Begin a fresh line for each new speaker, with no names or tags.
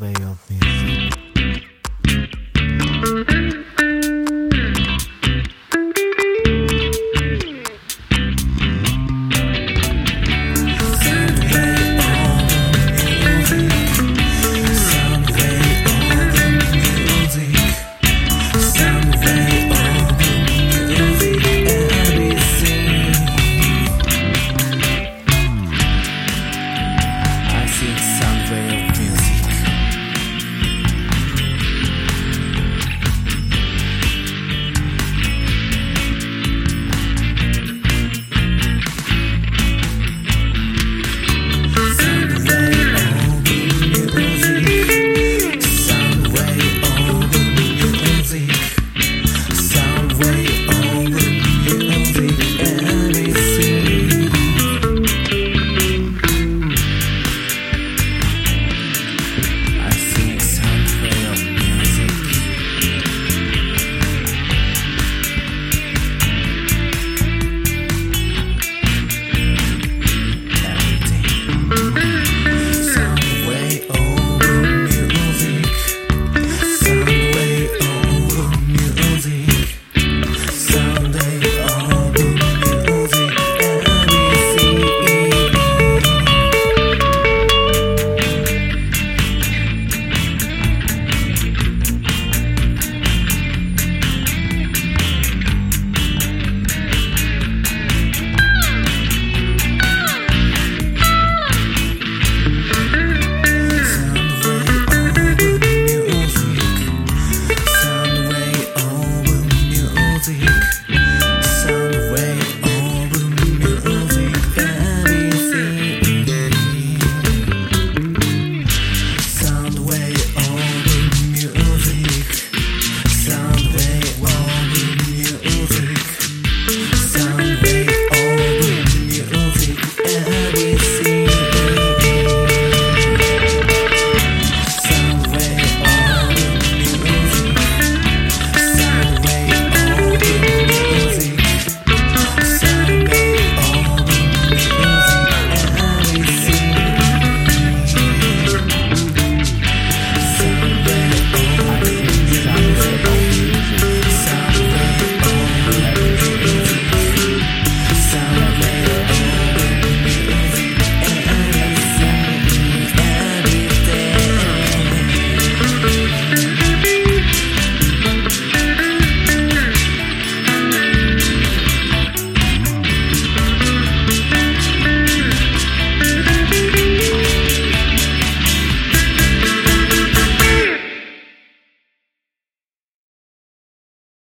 way of music.